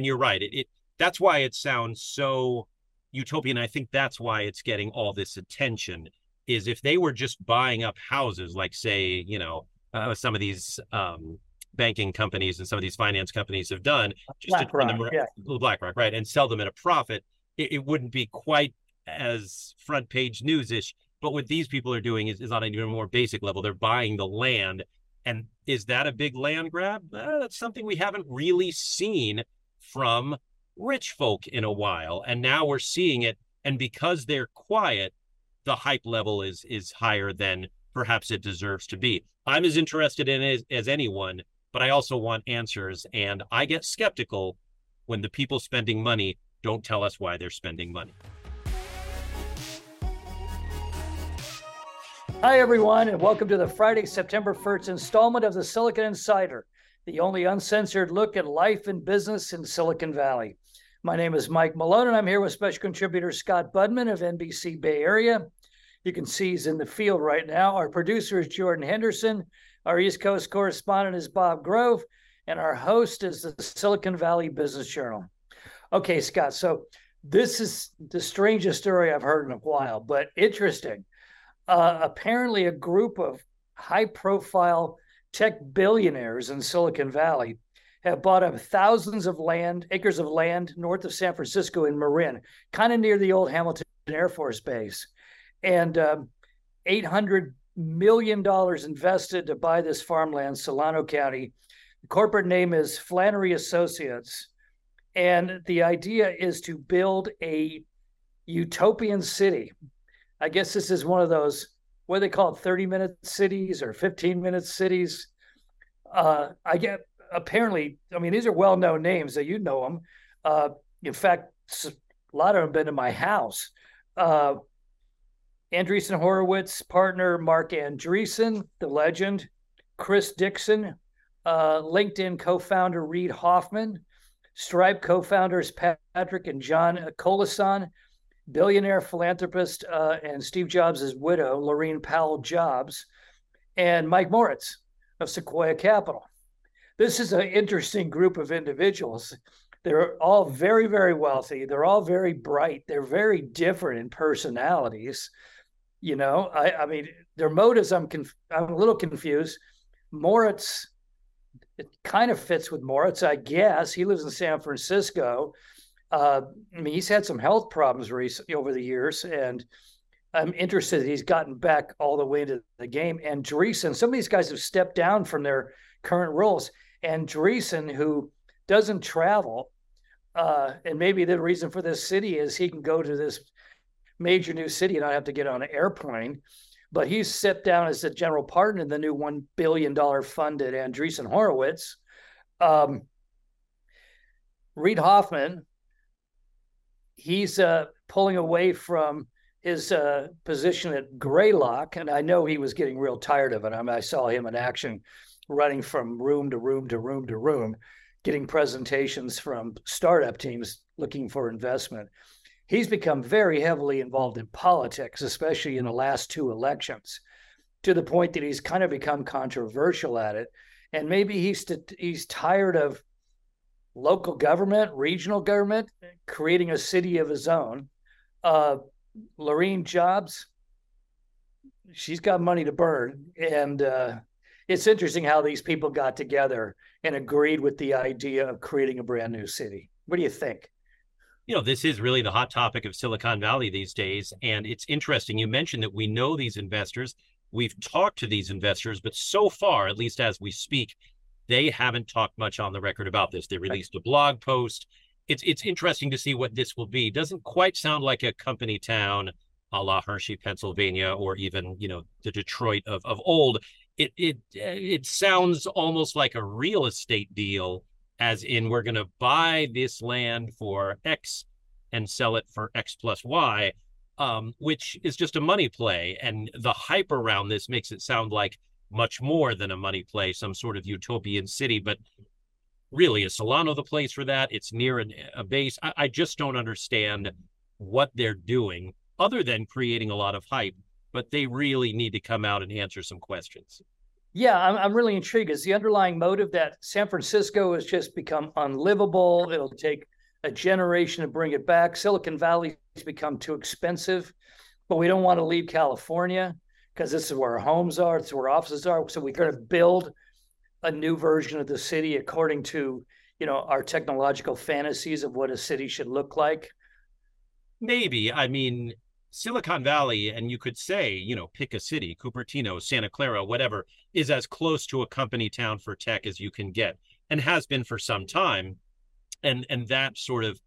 and you're right. It, it that's why it sounds so utopian. I think that's why it's getting all this attention. Is if they were just buying up houses, like say, you know, uh, some of these um, banking companies and some of these finance companies have done, just to turn them yeah. BlackRock, right, and sell them at a profit, it, it wouldn't be quite as front page news ish. But what these people are doing is, is on an even more basic level. They're buying the land. And is that a big land grab? Uh, that's something we haven't really seen from rich folk in a while. And now we're seeing it. And because they're quiet, the hype level is is higher than perhaps it deserves to be. I'm as interested in it as, as anyone, but I also want answers. And I get skeptical when the people spending money don't tell us why they're spending money. Hi, everyone, and welcome to the Friday, September 1st installment of the Silicon Insider, the only uncensored look at life and business in Silicon Valley. My name is Mike Malone, and I'm here with special contributor Scott Budman of NBC Bay Area. You can see he's in the field right now. Our producer is Jordan Henderson. Our East Coast correspondent is Bob Grove, and our host is the Silicon Valley Business Journal. Okay, Scott, so this is the strangest story I've heard in a while, but interesting uh, apparently a group of high profile tech billionaires in Silicon Valley have bought up thousands of land, acres of land north of San Francisco in Marin, kind of near the old Hamilton Air Force Base. And um, $800 million invested to buy this farmland, Solano County. The corporate name is Flannery Associates. And the idea is to build a utopian city I guess this is one of those what do they call it 30 minute cities or 15 minute cities. Uh, I get apparently, I mean, these are well known names that you know them. Uh, in fact, a lot of them have been in my house. Uh, Andreessen Horowitz partner Marc Andreessen, the legend, Chris Dixon, uh, LinkedIn co founder Reid Hoffman, Stripe co founders Patrick and John Collison, billionaire philanthropist uh, and Steve Jobs' widow, Laurene Powell Jobs, and Mike Moritz of Sequoia Capital. This is an interesting group of individuals. They're all very, very wealthy. They're all very bright. They're very different in personalities. You know, I, I mean, their motives. I'm conf- I'm a little confused. Moritz, it kind of fits with Moritz, I guess. He lives in San Francisco uh, I mean, he's had some health problems recently over the years, and I'm interested that he's gotten back all the way into the game. Andreessen, some of these guys have stepped down from their current roles. Andreessen, who doesn't travel, uh, and maybe the reason for this city is he can go to this major new city and not have to get on an airplane. But he's stepped down as the general partner in the new $1 billion funded at Andreessen Horowitz. Um, Reid Hoffman, he's uh, pulling away from his uh, position at Greylock, and I know he was getting real tired of it. I, mean, I saw him in action, running from room to room to room to room, getting presentations from startup teams looking for investment. He's become very heavily involved in politics, especially in the last two elections, to the point that he's kind of become controversial at it. And maybe he's he's tired of local government, regional government, creating a city of his own. Uh, Laurene Jobs, she's got money to burn. And uh, it's interesting how these people got together and agreed with the idea of creating a brand new city. What do you think? You know, this is really the hot topic of Silicon Valley these days. And it's interesting. You mentioned that we know these investors. We've talked to these investors, but so far, at least as we speak, they haven't talked much on the record about this. They released a blog post. It's it's interesting to see what this will be. Doesn't quite sound like a company town a la Hershey, Pennsylvania, or even, you know, the Detroit of, of old. It it it sounds almost like a real estate deal, as in we're gonna buy this land for X and sell it for X plus Y. Um, which is just a money play. And the hype around this makes it sound like much more than a money play, some sort of utopian city. But really, is Solano the place for that? It's near an, a base. I, I just don't understand what they're doing other than creating a lot of hype. But they really need to come out and answer some questions. Yeah, I'm, I'm really intrigued. Is the underlying motive that San Francisco has just become unlivable? It'll take a generation to bring it back. Silicon Valley has become too expensive, but we don't want to leave California because this is where our homes are, it's where offices are. So we're going to build a new version of the city according to you know our technological fantasies of what a city should look like. Maybe. I mean, Silicon Valley, and you could say, you know, pick a city, Cupertino, Santa Clara, whatever, is as close to a company town for tech as you can get, and has been for some time. And and that sort of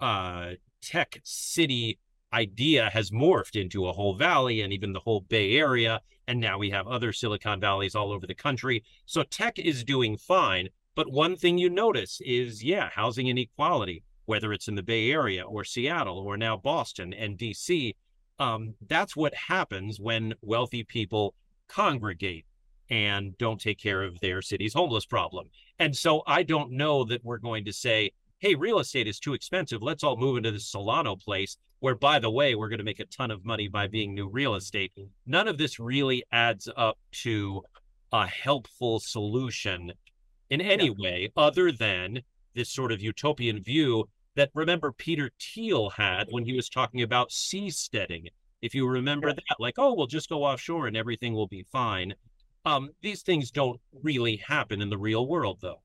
uh, tech city idea has morphed into a whole valley and even the whole Bay Area. And now we have other Silicon Valleys all over the country. So tech is doing fine. But one thing you notice is, yeah, housing inequality, whether it's in the Bay Area or Seattle or now Boston and DC um, that's what happens when wealthy people congregate and don't take care of their city's homeless problem. And so I don't know that we're going to say, hey, real estate is too expensive. Let's all move into this Solano place, where, by the way, we're going to make a ton of money by being new real estate. None of this really adds up to a helpful solution in any yeah. way other than this sort of utopian view that remember Peter Thiel had when he was talking about seasteading. If you remember that, like, oh, we'll just go offshore and everything will be fine. Um, these things don't really happen in the real world, though.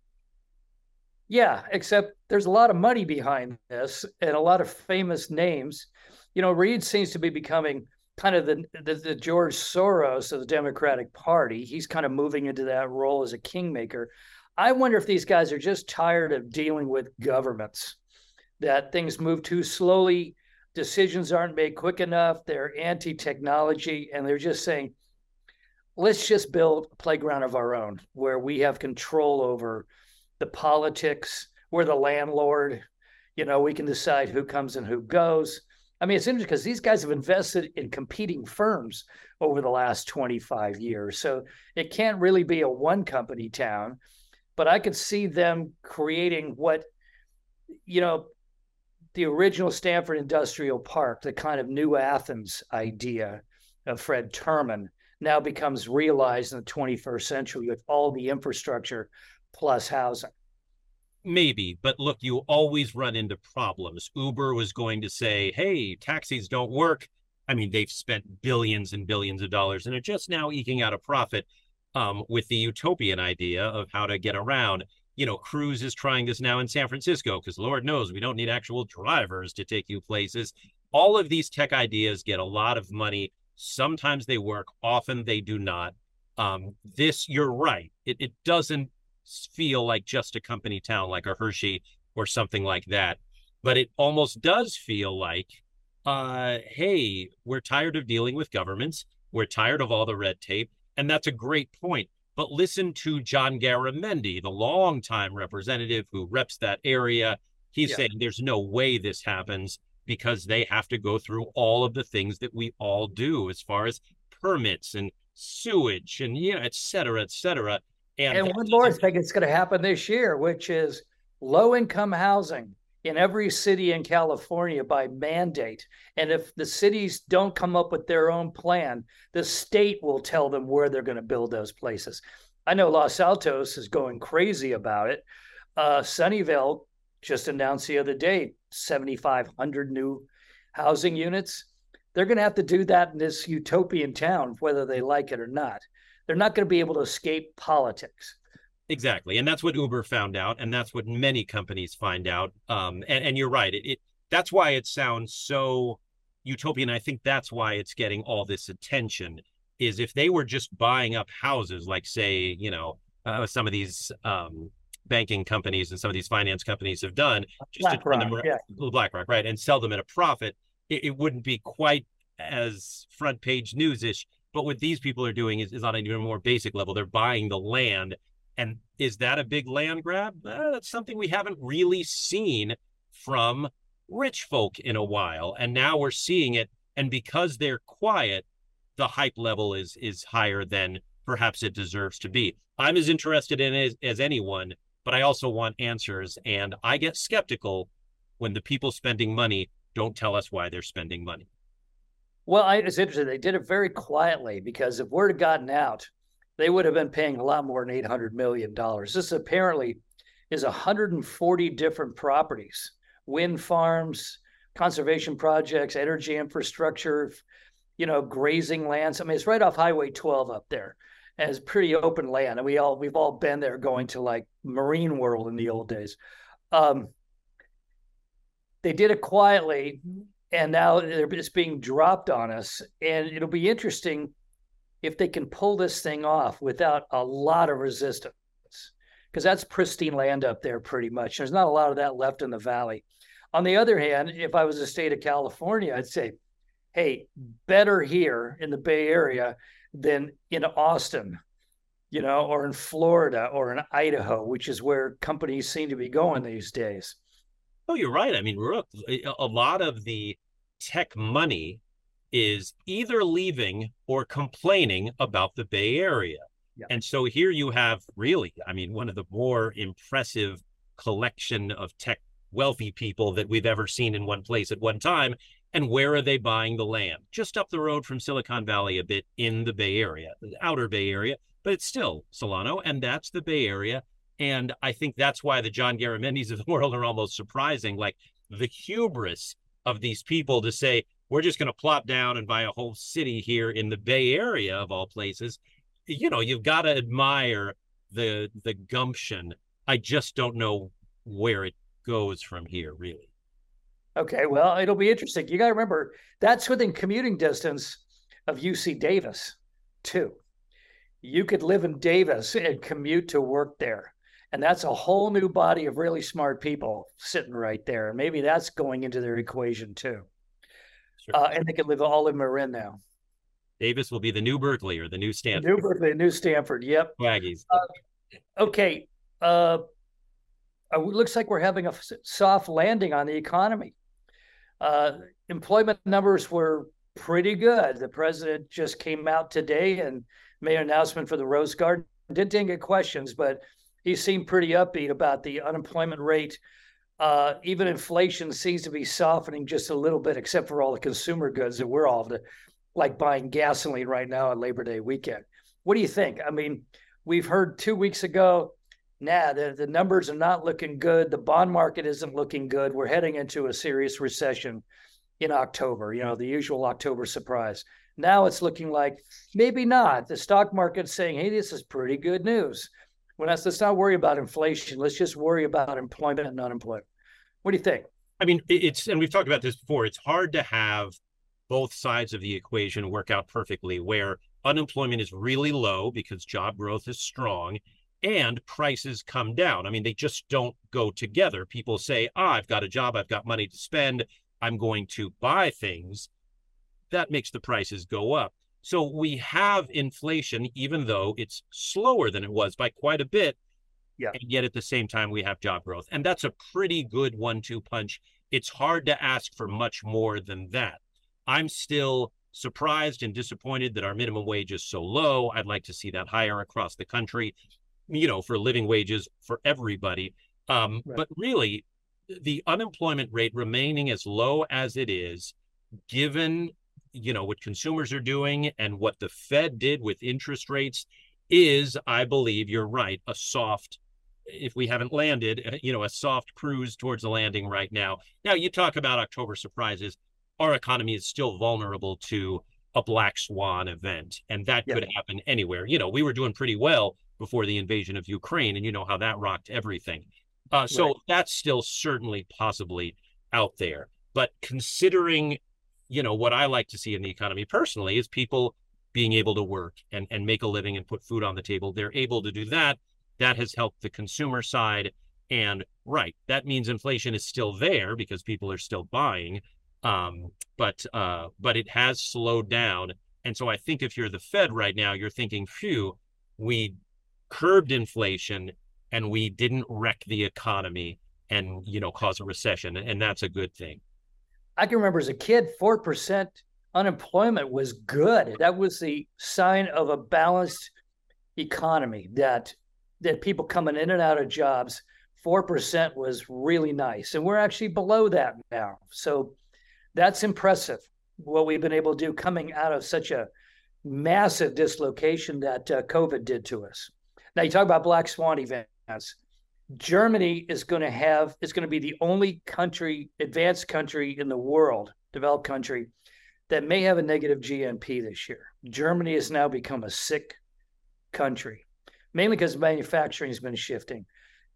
Yeah, except there's a lot of money behind this and a lot of famous names. You know, Reid seems to be becoming kind of the, the, the George Soros of the Democratic Party. He's kind of moving into that role as a kingmaker. I wonder if these guys are just tired of dealing with governments that things move too slowly, decisions aren't made quick enough, they're anti technology, and they're just saying, let's just build a playground of our own where we have control over the politics, we're the landlord, you know, we can decide who comes and who goes. I mean, it's interesting because these guys have invested in competing firms over the last 25 years. So it can't really be a one company town, but I could see them creating what, you know, the original Stanford Industrial Park, the kind of new Athens idea of Fred Terman, now becomes realized in the 21st century with all the infrastructure plus housing. Maybe, but look, you always run into problems. Uber was going to say, hey, taxis don't work. I mean, they've spent billions and billions of dollars and are just now eking out a profit um, with the utopian idea of how to get around you know, Cruise is trying this now in San Francisco because Lord knows we don't need actual drivers to take you places. All of these tech ideas get a lot of money. Sometimes they work, often they do not. Um, this, you're right. It, it doesn't feel like just a company town like a Hershey or something like that, but it almost does feel like, uh, hey, we're tired of dealing with governments. We're tired of all the red tape. And that's a great point. But listen to John Garamendi, the longtime representative who reps that area. He's yeah. saying there's no way this happens because they have to go through all of the things that we all do as far as permits and sewage and you know, et cetera, et cetera. And, and one more thing that's going to happen this year, which is low income housing in every city in California by mandate. And if the cities don't come up with their own plan, the state will tell them where they're going to build those places. I know Los Altos is going crazy about it. Uh, Sunnyvale just announced the other day 7,500 new housing units. They're going to have to do that in this utopian town, whether they like it or not. They're not going to be able to escape politics. Exactly, and that's what Uber found out, and that's what many companies find out. Um, and, and you're right. It, it that's why it sounds so utopian. I think that's why it's getting all this attention. Is if they were just buying up houses, like say, you know, uh, some of these um, banking companies and some of these finance companies have done, just BlackRock, to turn them yeah. BlackRock, right, and sell them at a profit, it, it wouldn't be quite as front page newsish. But what these people are doing is, is on an even more basic level. They're buying the land and is that a big land grab? Uh, that's something we haven't really seen from rich folk in a while. And now we're seeing it. And because they're quiet, the hype level is is higher than perhaps it deserves to be. I'm as interested in it as, as anyone, but I also want answers. And I get skeptical when the people spending money don't tell us why they're spending money. Well, I, it's interesting. They did it very quietly because if word had gotten out they would have been paying a lot more than $800 million. This apparently is 140 different properties, wind farms, conservation projects, energy infrastructure, you know, grazing lands. I mean, it's right off Highway 12 up there. And it's pretty open land. And we all we've all been there going to like Marine World in the old days. Um, they did it quietly and now it's being dropped on us. And it'll be interesting if they can pull this thing off without a lot of resistance, because that's pristine land up there pretty much. There's not a lot of that left in the valley. On the other hand, if I was the state of California, I'd say, hey, better here in the Bay Area than in Austin, you know, or in Florida or in Idaho, which is where companies seem to be going these days. Oh, you're right. I mean, a lot of the tech money is either leaving or complaining about the Bay Area. Yeah. And so here you have really, I mean, one of the more impressive collection of tech wealthy people that we've ever seen in one place at one time. And where are they buying the land? Just up the road from Silicon Valley, a bit in the Bay Area, the outer Bay Area, but it's still Solano, and that's the Bay Area. And I think that's why the John Garamendis of the world are almost surprising. Like the hubris of these people to say, we're just going to plop down and buy a whole city here in the Bay Area of all places. You know, you've got to admire the the gumption. I just don't know where it goes from here, really. Okay, well, it'll be interesting. You got to remember that's within commuting distance of UC Davis, too. You could live in Davis and commute to work there. And that's a whole new body of really smart people sitting right there. Maybe that's going into their equation too. Sure. Uh, and they can live all in Marin now. Davis will be the new Berkeley or the new Stanford. New Berkeley, new Stanford. Yep. Waggies. Uh, okay. Uh, it looks like we're having a soft landing on the economy. Uh, employment numbers were pretty good. The president just came out today and made an announcement for the Rose Garden. Didn't get questions, but he seemed pretty upbeat about the unemployment rate. Uh, even inflation seems to be softening just a little bit, except for all the consumer goods that we're all the, like buying gasoline right now on Labor Day weekend. What do you think? I mean, we've heard two weeks ago, nah, the, the numbers are not looking good. The bond market isn't looking good. We're heading into a serious recession in October, you know, the usual October surprise. Now it's looking like maybe not. The stock market's saying, hey, this is pretty good news. Well, let's, let's not worry about inflation. Let's just worry about employment and unemployment. What do you think? I mean, it's, and we've talked about this before, it's hard to have both sides of the equation work out perfectly where unemployment is really low because job growth is strong and prices come down. I mean, they just don't go together. People say, ah, I've got a job, I've got money to spend, I'm going to buy things. That makes the prices go up. So we have inflation, even though it's slower than it was by quite a bit. Yeah. And yet at the same time, we have job growth. And that's a pretty good one two punch. It's hard to ask for much more than that. I'm still surprised and disappointed that our minimum wage is so low. I'd like to see that higher across the country, you know, for living wages for everybody. Um, right. But really, the unemployment rate remaining as low as it is, given you know what consumers are doing and what the Fed did with interest rates is, I believe you're right, a soft. If we haven't landed, uh, you know, a soft cruise towards the landing right now. Now you talk about October surprises. Our economy is still vulnerable to a black swan event, and that yeah. could happen anywhere. You know, we were doing pretty well before the invasion of Ukraine, and you know how that rocked everything. Uh, so right. that's still certainly possibly out there. But considering you know, what I like to see in the economy personally is people being able to work and, and make a living and put food on the table. They're able to do that. That has helped the consumer side. And right, that means inflation is still there because people are still buying. Um, but uh, but it has slowed down. And so I think if you're the Fed right now, you're thinking, phew, we curbed inflation and we didn't wreck the economy and you know cause a recession. And that's a good thing. I can remember as a kid, 4% unemployment was good. That was the sign of a balanced economy that that people coming in and out of jobs, 4% was really nice. And we're actually below that now. So that's impressive what we've been able to do coming out of such a massive dislocation that uh, COVID did to us. Now you talk about black swan events. Germany is going to have is going to be the only country, advanced country in the world, developed country, that may have a negative GNP this year. Germany has now become a sick country, mainly because manufacturing has been shifting.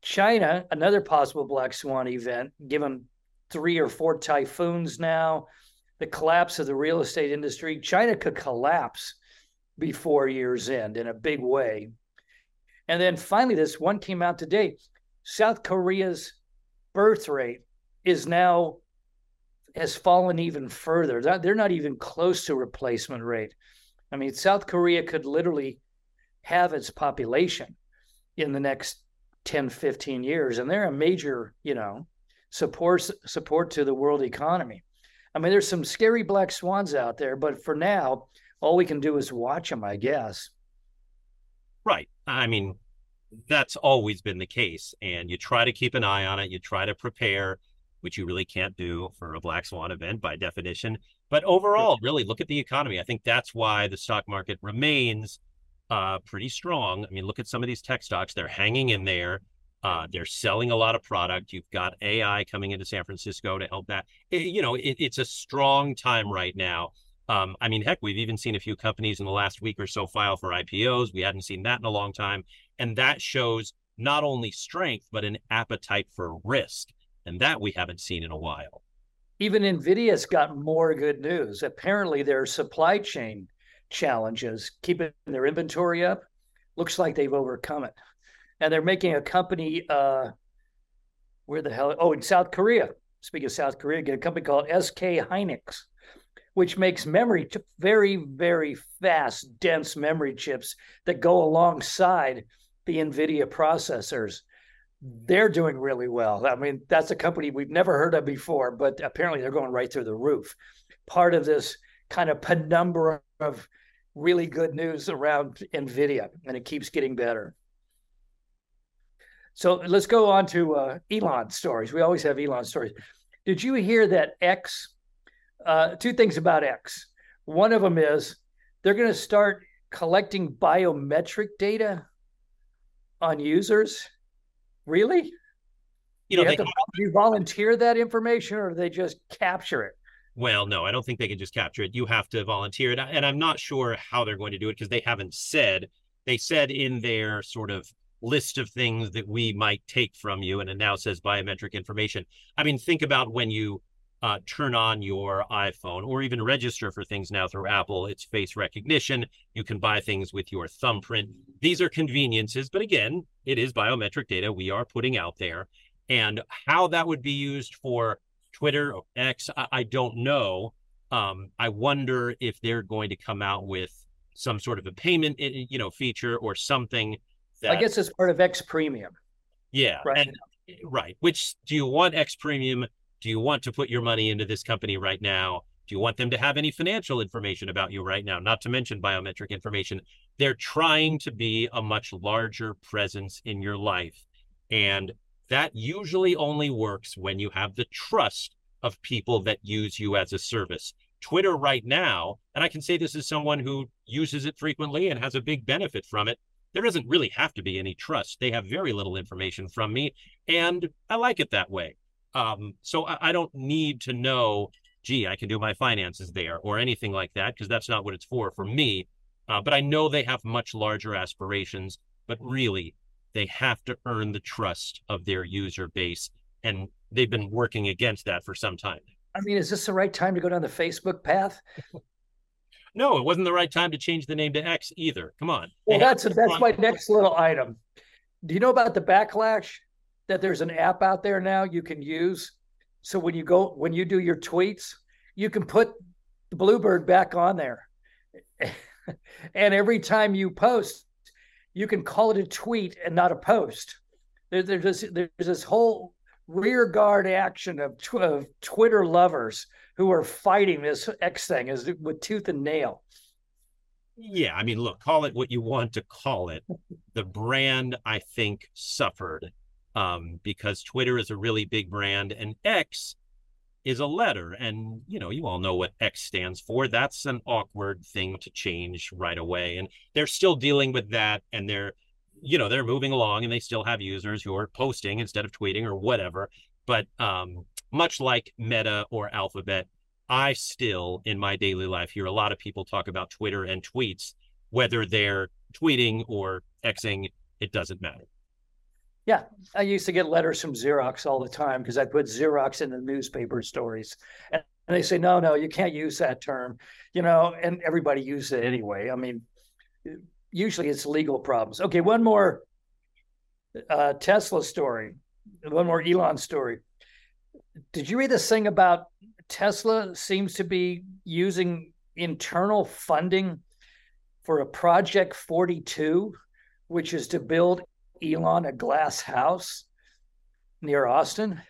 China, another possible black swan event, given three or four typhoons now, the collapse of the real estate industry, China could collapse before year's end in a big way. And then finally, this one came out today South Korea's birth rate is now has fallen even further. They're not even close to replacement rate. I mean, South Korea could literally have its population in the next 10, 15 years, and they're a major, you know, support support to the world economy. I mean, there's some scary black swans out there, but for now, all we can do is watch them, I guess. Right. I mean, that's always been the case. And you try to keep an eye on it. You try to prepare, which you really can't do for a black swan event by definition. But overall, really look at the economy. I think that's why the stock market remains uh, pretty strong. I mean, look at some of these tech stocks; they're hanging in there. Uh, they're selling a lot of product. You've got AI coming into San Francisco to help that. It, you know, it, it's a strong time right now. Um, I mean, heck, we've even seen a few companies in the last week or so file for IPOs. We hadn't seen that in a long time. And that shows not only strength, but an appetite for risk. And that we haven't seen in a while. Even NVIDIA's got more good news. Apparently, their supply chain challenges, keeping their inventory up, looks like they've overcome it. And they're making a company, uh, where the hell? Oh, in South Korea. Speaking of South Korea, get a company called SK Hynix, which makes memory, very, very fast, dense memory chips that go alongside the NVIDIA processors. They're doing really well. I mean, that's a company we've never heard of before, but apparently they're going right through the roof. Part of this kind of penumbra of really good news around NVIDIA, and it keeps getting better. So let's go on to uh, Elon stories. We always have Elon stories. Did you hear that X? Uh, two things about X. One of them is they're going to start collecting biometric data on users? Really? You know, you, they, to, do you volunteer that information or do they just capture it? Well, no, I don't think they can just capture it. You have to volunteer it. And I'm not sure how they're going to do it because they haven't said. They said in their sort of list of things that we might take from you, and it now says biometric information. I mean, think about when you uh, turn on your iPhone or even register for things now through Apple. It's face recognition. You can buy things with your thumbprint. These are conveniences, but again, it is biometric data we are putting out there. And how that would be used for Twitter or X, I, I don't know. Um, I wonder if they're going to come out with some sort of a payment, eh, eh, you know, feature or something. That, I guess it's part of X Premium. Yeah, right. And, eh, right. Which do you want X Premium do you want to put your money into this company right now? Do you want them to have any financial information about you right now? Not to mention biometric information. They're trying to be a much larger presence in your life. And that usually only works when you have the trust of people that use you as a service. Twitter right now, and I can say this as someone who uses it frequently and has a big benefit from it, there doesn't really have to be any trust. They have very little information from me, and I like it that way. Um, so I, I don't need to know, gee, I can do my finances there or anything like that, because that's not what it's for for me. Uh, but I know they have much larger aspirations, but really, they have to earn the trust of their user base. And they've been working against that for some time. I mean, is this the right time to go down the Facebook path? no, it wasn't the right time to change the name to X either. Come on. Well, that's that's my next little item. Do you know about the backlash that there's an app out there now you can use. So when you go when you do your tweets, you can put the Bluebird back on there. and every time you post, you can call it a tweet and not a post. There, there's this, there's this whole rear guard action of, tw- of Twitter lovers who are fighting this X thing as with tooth and nail. Yeah, I mean, look, call it what you want to call it. The brand, I think, suffered um, because Twitter is a really big brand and X is a letter. And, you know, you all know what X stands for. That's an awkward thing to change right away. And they're still dealing with that. And they're, you know, they're moving along and they still have users who are posting instead of tweeting or whatever. But um, much like Meta or Alphabet, I still, in my daily life, hear a lot of people talk about Twitter and tweets, whether they're tweeting or Xing, it doesn't matter. Yeah, I used to get letters from Xerox all the time because I put Xerox in the newspaper stories. And they say, no, no, you can't use that term, you know, and everybody uses it anyway. I mean, usually it's legal problems. Okay, one more uh, Tesla story, one more Elon story. Did you read this thing about Tesla seems to be using internal funding for a Project 42, which is to build Elon a glass house near Austin?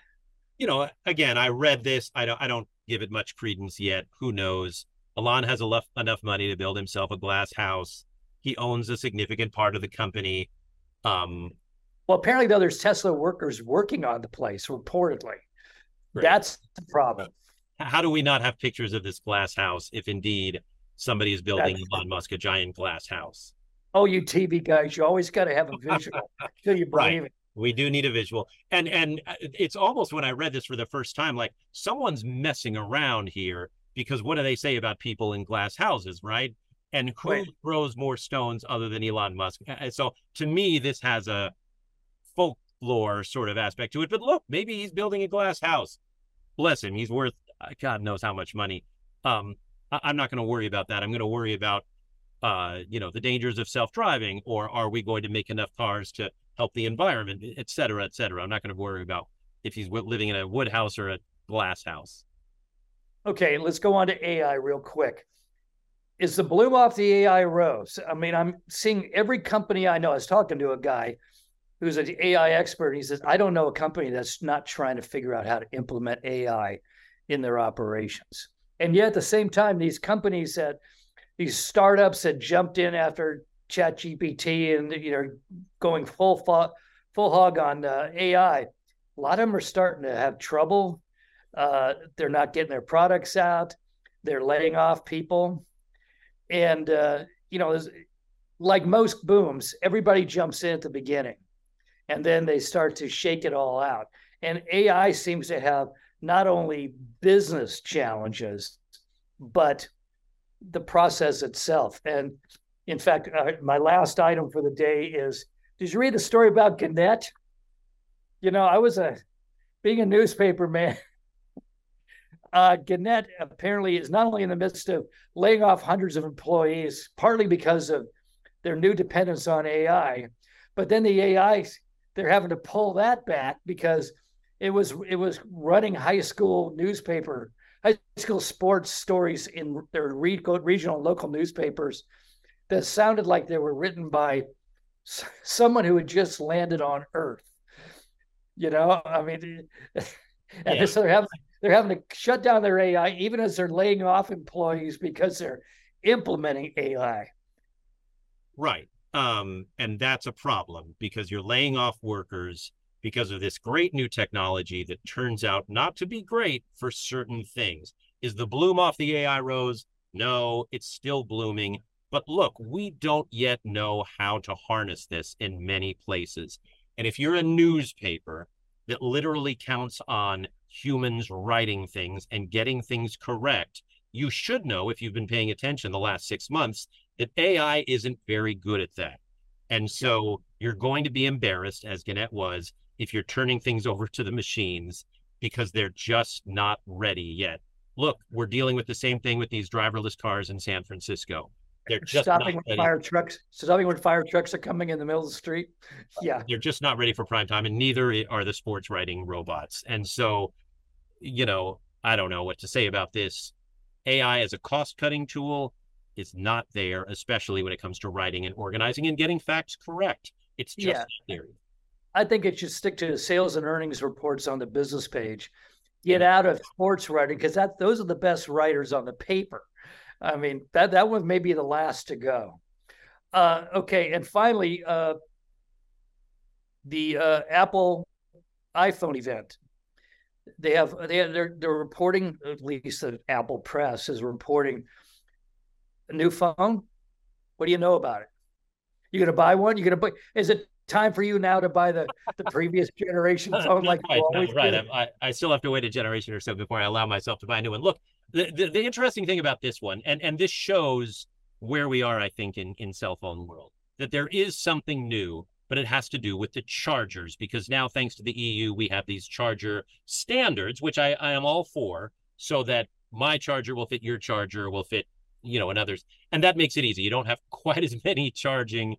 You know, again, I read this. I don't. I don't give it much credence yet. Who knows? Elon has enough enough money to build himself a glass house. He owns a significant part of the company. Um, well, apparently, though, there's Tesla workers working on the place. Reportedly, right. that's the problem. How do we not have pictures of this glass house if indeed somebody is building that's... Elon Musk a giant glass house? Oh, you TV guys, you always got to have a visual so you believe right. it. We do need a visual, and and uh, it's almost when I read this for the first time, like someone's messing around here because what do they say about people in glass houses, right? And who right. throws more stones other than Elon Musk? So to me, this has a folklore sort of aspect to it. But look, maybe he's building a glass house. Bless him, he's worth uh, God knows how much money. Um, I- am not going to worry about that. I'm going to worry about uh, you know, the dangers of self-driving, or are we going to make enough cars to help the environment, et cetera, et cetera. I'm not going to worry about if he's living in a wood house or a glass house. Okay, let's go on to AI real quick. Is the bloom off the AI rose? I mean, I'm seeing every company I know. I was talking to a guy who's an AI expert. He says, I don't know a company that's not trying to figure out how to implement AI in their operations. And yet at the same time, these companies that these startups that jumped in after chat gpt and you know going full full hog on uh, ai a lot of them are starting to have trouble uh, they're not getting their products out they're laying off people. And uh, you know like most booms everybody jumps in at the beginning and then they start to shake it all out. And ai seems to have not only business challenges but the process itself. And in fact, uh, my last item for the day is did you read the story about Gannett? You know, I was a being a newspaper man. Uh, Gannett apparently is not only in the midst of laying off hundreds of employees, partly because of their new dependence on AI, but then the AI they're having to pull that back because it was it was running high school newspaper high school sports stories in their regional and local newspapers that sounded like they were written by someone who had just landed on Earth. You know, I mean, and yeah. so they're having they're having to shut down their AI even as they're laying off employees because they're implementing AI. Right. Um, and that's a problem because you're laying off workers because of this great new technology that turns out not to be great for certain things. Is the bloom off the AI rose? No, it's still blooming. But look, we don't yet know how to harness this in many places. And if you're a newspaper that literally counts on humans writing things and getting things correct, you should know if you've been paying attention the last six months that AI isn't very good at that. And so you're going to be embarrassed, as Gannett was, if you're turning things over to the machines because they're just not ready yet. Look, we're dealing with the same thing with these driverless cars in San Francisco. They're just stopping when ready. fire trucks. Stopping when fire trucks are coming in the middle of the street. Uh, yeah, they're just not ready for prime time, and neither are the sports writing robots. And so, you know, I don't know what to say about this. AI as a cost cutting tool is not there, especially when it comes to writing and organizing and getting facts correct. It's just yeah. theory. I think it should stick to sales and earnings reports on the business page. Get out of sports writing because that those are the best writers on the paper. I mean that that one may be the last to go. Uh, okay, and finally, uh, the uh, Apple iPhone event. they have they have, they're they're reporting at least the Apple Press is reporting a new phone. What do you know about it? You're gonna buy one? You're gonna buy? Is it time for you now to buy the the previous generation phone? like right, no, right. I, I still have to wait a generation or so before I allow myself to buy a new one. Look, the, the, the interesting thing about this one, and and this shows where we are, I think, in in cell phone world, that there is something new but it has to do with the chargers because now, thanks to the EU, we have these charger standards, which I, I am all for, so that my charger will fit your charger, will fit, you know, another's. And that makes it easy. You don't have quite as many charging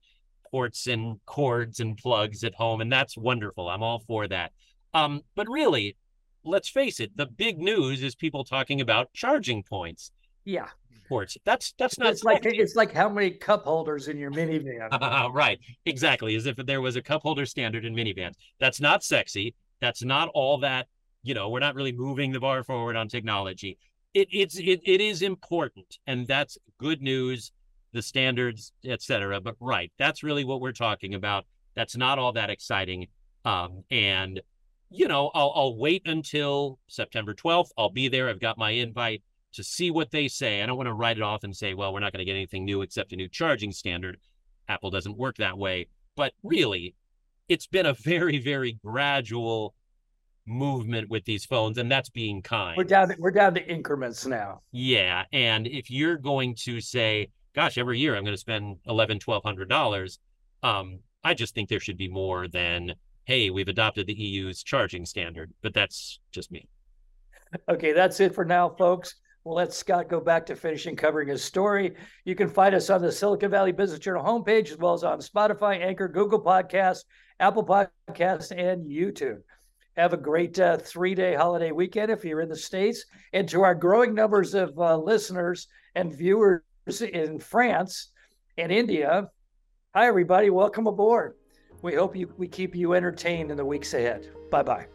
ports and cords and plugs at home. And that's wonderful. I'm all for that. Um, but really, let's face it, the big news is people talking about charging points. Yeah ports. That's that's not it's like it's like how many cup holders in your minivan. Uh, right, exactly. As if there was a cup holder standard in minivans. That's not sexy. That's not all that. You know, we're not really moving the bar forward on technology. It it's it, it is important, and that's good news. The standards, etc. But right, that's really what we're talking about. That's not all that exciting. Um, and you know, I'll I'll wait until September 12th. I'll be there. I've got my invite to see what they say. I don't want to write it off and say, well, we're not going to get anything new except a new charging standard. Apple doesn't work that way. But really, it's been a very, very gradual movement with these phones, and that's being kind. We're down. To, we're down to increments now. Yeah, and if you're going to say, "Gosh, every year I'm going to spend eleven, twelve hundred dollars," um, I just think there should be more than, "Hey, we've adopted the EU's charging standard." But that's just me. Okay, that's it for now, folks. We'll let Scott go back to finishing covering his story. You can find us on the Silicon Valley Business Journal homepage, as well as on Spotify, Anchor, Google Podcasts, Apple Podcasts, and YouTube. Have a great uh, three day holiday weekend if you're in the States. And to our growing numbers of uh, listeners and viewers in France and India, hi, everybody. Welcome aboard. We hope you, we keep you entertained in the weeks ahead. Bye bye.